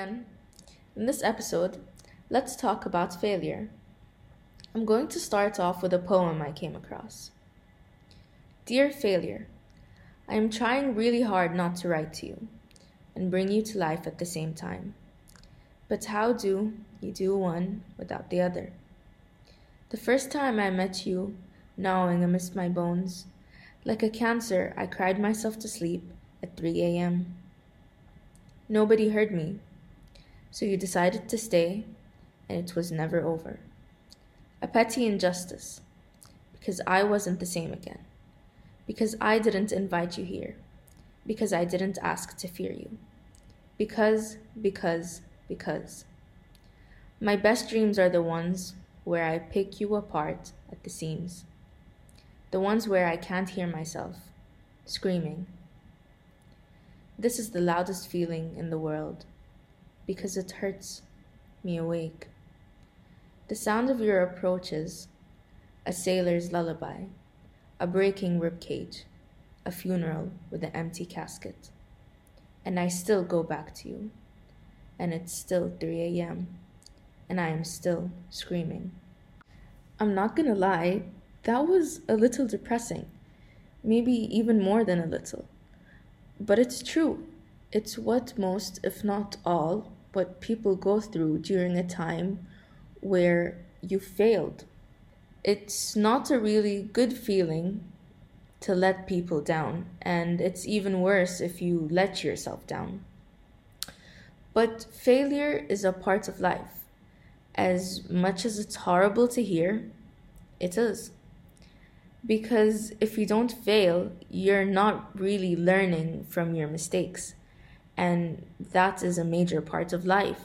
In this episode, let's talk about failure. I'm going to start off with a poem I came across. Dear failure, I am trying really hard not to write to you and bring you to life at the same time. But how do you do one without the other? The first time I met you, gnawing amidst my bones, like a cancer, I cried myself to sleep at 3 a.m. Nobody heard me, so you decided to stay, and it was never over. A petty injustice, because I wasn't the same again, because I didn't invite you here, because I didn't ask to fear you, because, because, because. My best dreams are the ones where I pick you apart at the seams, the ones where I can't hear myself screaming. This is the loudest feeling in the world because it hurts me awake. The sound of your approaches, a sailor's lullaby, a breaking rib cage, a funeral with an empty casket. And I still go back to you. And it's still 3 a.m. And I am still screaming. I'm not gonna lie, that was a little depressing. Maybe even more than a little. But it's true. It's what most, if not all, what people go through during a time where you failed. It's not a really good feeling to let people down, and it's even worse if you let yourself down. But failure is a part of life. As much as it's horrible to hear, it is. Because if you don't fail, you're not really learning from your mistakes. And that is a major part of life.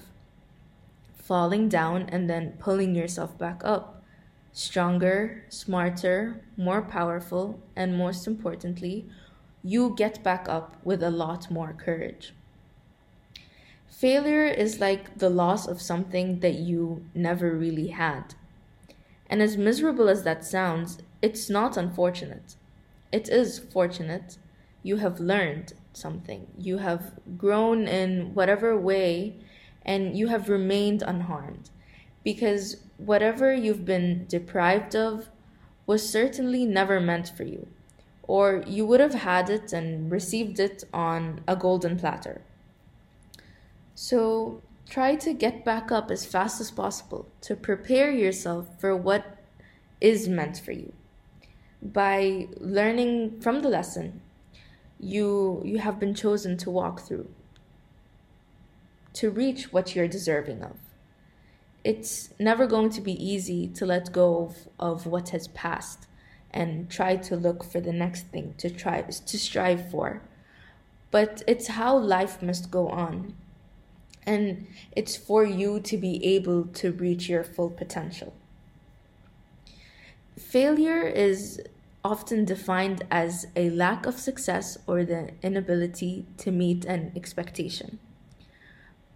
Falling down and then pulling yourself back up. Stronger, smarter, more powerful, and most importantly, you get back up with a lot more courage. Failure is like the loss of something that you never really had. And as miserable as that sounds, it's not unfortunate. It is fortunate. You have learned something. You have grown in whatever way and you have remained unharmed. Because whatever you've been deprived of was certainly never meant for you, or you would have had it and received it on a golden platter. So try to get back up as fast as possible to prepare yourself for what is meant for you by learning from the lesson you you have been chosen to walk through to reach what you're deserving of. It's never going to be easy to let go of, of what has passed and try to look for the next thing to try to strive for. But it's how life must go on and it's for you to be able to reach your full potential. Failure is often defined as a lack of success or the inability to meet an expectation.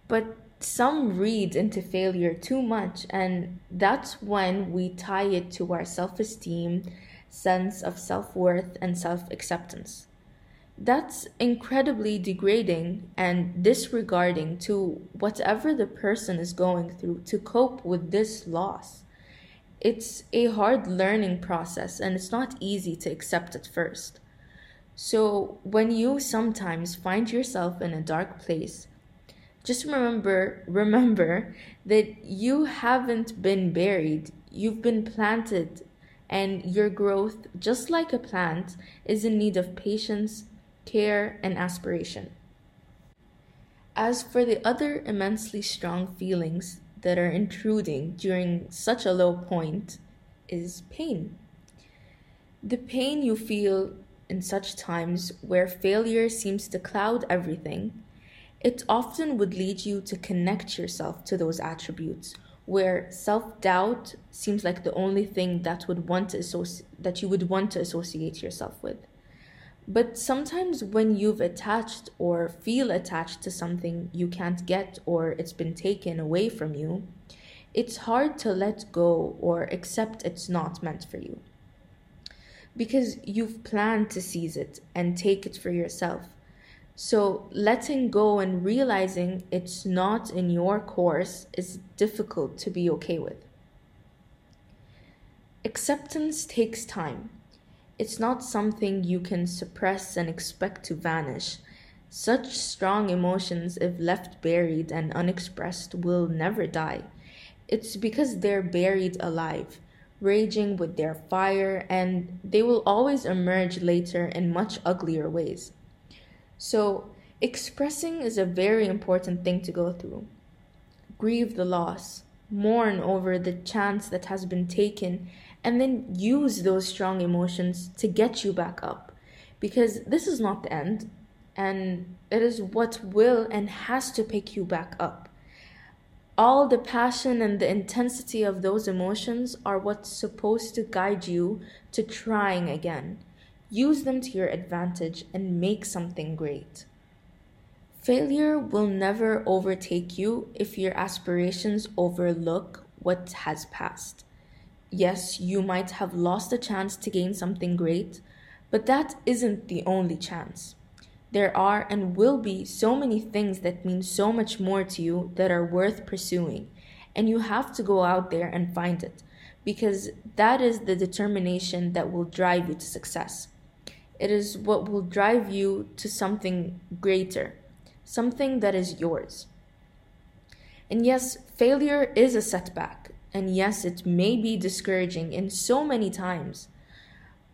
But some read into failure too much, and that's when we tie it to our self esteem, sense of self worth, and self acceptance. That's incredibly degrading and disregarding to whatever the person is going through to cope with this loss it's a hard learning process and it's not easy to accept at first. So, when you sometimes find yourself in a dark place, just remember remember that you haven't been buried, you've been planted and your growth, just like a plant, is in need of patience, care, and aspiration. As for the other immensely strong feelings that are intruding during such a low point is pain. The pain you feel in such times where failure seems to cloud everything, it often would lead you to connect yourself to those attributes where self-doubt seems like the only thing that would want to associ- that you would want to associate yourself with. But sometimes when you've attached or feel attached to something you can't get or it's been taken away from you, it's hard to let go or accept it's not meant for you. Because you've planned to seize it and take it for yourself. So, letting go and realizing it's not in your course is difficult to be okay with. Acceptance takes time. It's not something you can suppress and expect to vanish. Such strong emotions, if left buried and unexpressed, will never die. It's because they're buried alive, raging with their fire, and they will always emerge later in much uglier ways. So, expressing is a very important thing to go through. Grieve the loss, mourn over the chance that has been taken, and then use those strong emotions to get you back up. Because this is not the end, and it is what will and has to pick you back up. All the passion and the intensity of those emotions are what's supposed to guide you to trying again Use them to your advantage and make something great. Failure will never overtake you if your aspirations overlook what has passed. Yes, you might have lost a chance to gain something great, but that isn't the only chance. There are and will be so many things that mean so much more to you that are worth pursuing, and you have to go out there and find it because that is the determination that will drive you to success. It is what will drive you to something greater, something that is yours. And yes, failure is a setback. And yes, it may be discouraging in so many times.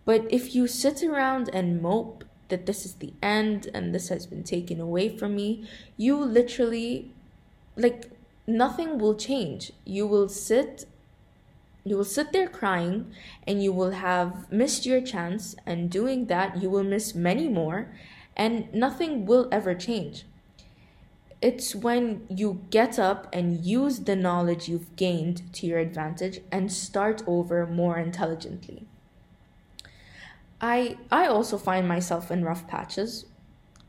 But if you sit around and mope that this is the end and this has been taken away from me, you literally, like, nothing will change. You will sit you will sit there crying and you will have missed your chance and doing that you will miss many more and nothing will ever change it's when you get up and use the knowledge you've gained to your advantage and start over more intelligently i i also find myself in rough patches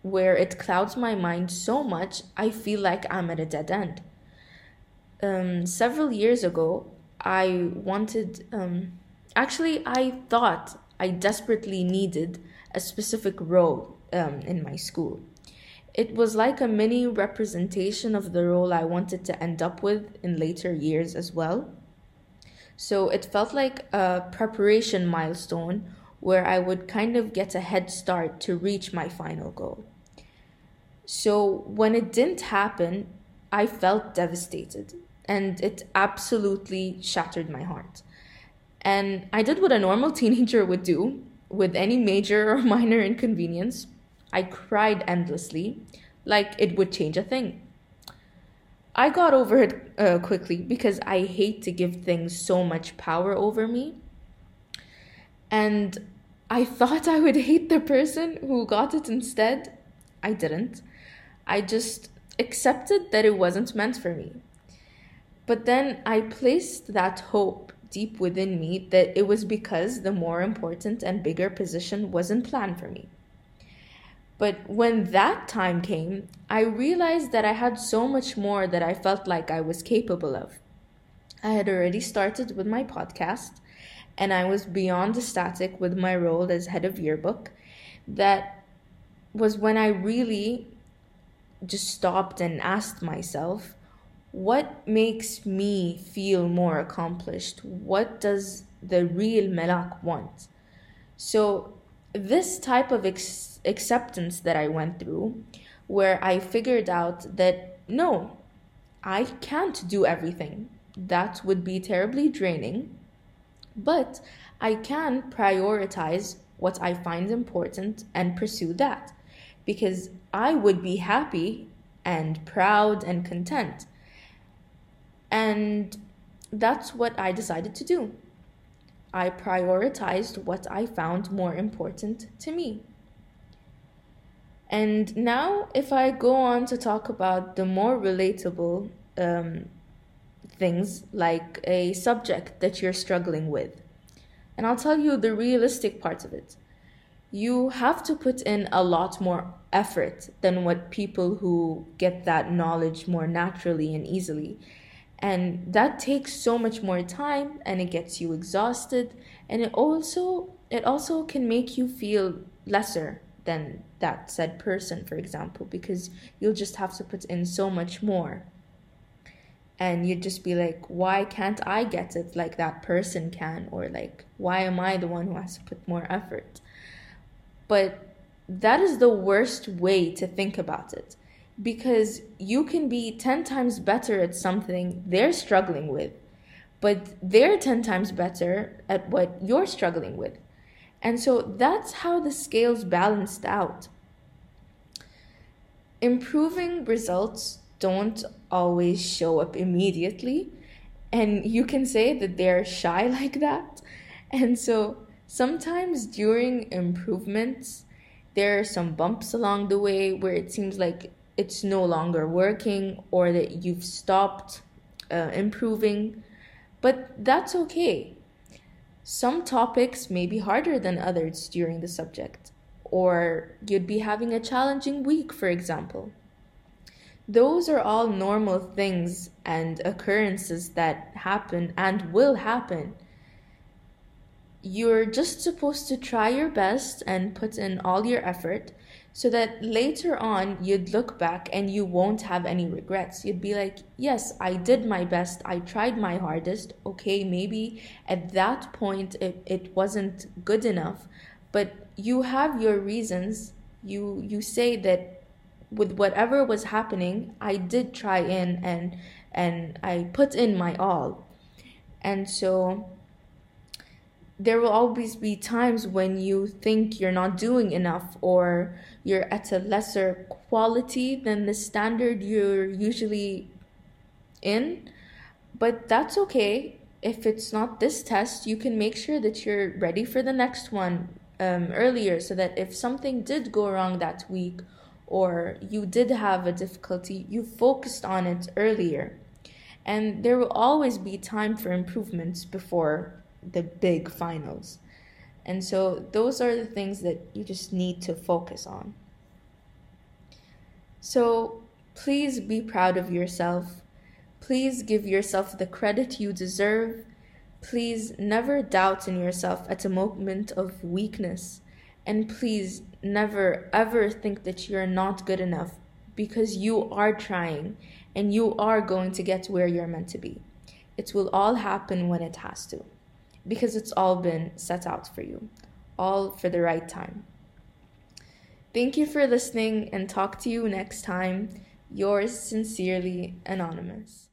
where it clouds my mind so much i feel like i'm at a dead end um, several years ago I wanted, um, actually, I thought I desperately needed a specific role um, in my school. It was like a mini representation of the role I wanted to end up with in later years as well. So it felt like a preparation milestone where I would kind of get a head start to reach my final goal. So when it didn't happen, I felt devastated and it absolutely shattered my heart. And I did what a normal teenager would do with any major or minor inconvenience. I cried endlessly, like it would change a thing. I got over it uh, quickly because I hate to give things so much power over me. And I thought I would hate the person who got it instead. I didn't. I just accepted that it wasn't meant for me. But then I placed that hope deep within me that it was because the more important and bigger position wasn't planned for me. But when that time came, I realized that I had so much more that I felt like I was capable of. I had already started with my podcast, and I was beyond ecstatic with my role as head of yearbook. That was when I really just stopped and asked myself what makes me feel more accomplished? What does the real Malak want? So, this type of ex- acceptance that I went through, where I figured out that no, I can't do everything. That would be terribly draining. But I can prioritize what I find important and pursue that because I would be happy and proud and content and that's what I decided to do. I prioritized what I found more important to me. And now, if I go on to talk about the more relatable um, things, like a subject that you're struggling with, and I'll tell you the realistic parts of it. You have to put in a lot more effort than what people who get that knowledge more naturally and easily and that takes so much more time and it gets you exhausted and it also it also can make you feel lesser than that said person, for example, because you'll just have to put in so much more. And you'd just be like, why can't I get it like that person can? Or like, why am I the one who has to put more effort? But that is the worst way to think about it because you can be 10 times better at something they're struggling with, but they're 10 times better at what you're struggling with. And so that's how the scales balanced out. Improving results don't always show up immediately, and you can say that they're shy like that. And so sometimes during improvements, there are some bumps along the way where it seems like it's no longer working or that you've stopped uh, improving, but that's okay. Some topics may be harder than others during the subject, or you'd be having a challenging week, for example. Those are all normal things and occurrences that happen and will happen. You're just supposed to try your best and put in all your effort so that later on you'd look back and you won't have any regrets. You'd be like, yes, I did my best, I tried my hardest. Okay, maybe at that point it, it wasn't good enough, but you have your reasons. You you say that with whatever was happening, I did try in and and I put in my all. And so there will always be times when you think you're not doing enough or you're at a lesser quality than the standard you're usually in. But that's okay. If it's not this test, you can make sure that you're ready for the next one um, earlier so that if something did go wrong that week or you did have a difficulty, you focused on it earlier. And there will always be time for improvements before the big finals. And so those are the things that you just need to focus on. So please be proud of yourself. Please give yourself the credit you deserve. Please never doubt in yourself at a moment of weakness. And please never ever think that you're not good enough because you are trying and you are going to get where you're meant to be. It will all happen when it has to because it's all been set out for you, all for the right time. Thank you for listening and talk to you next time. Yours sincerely, Anonymous.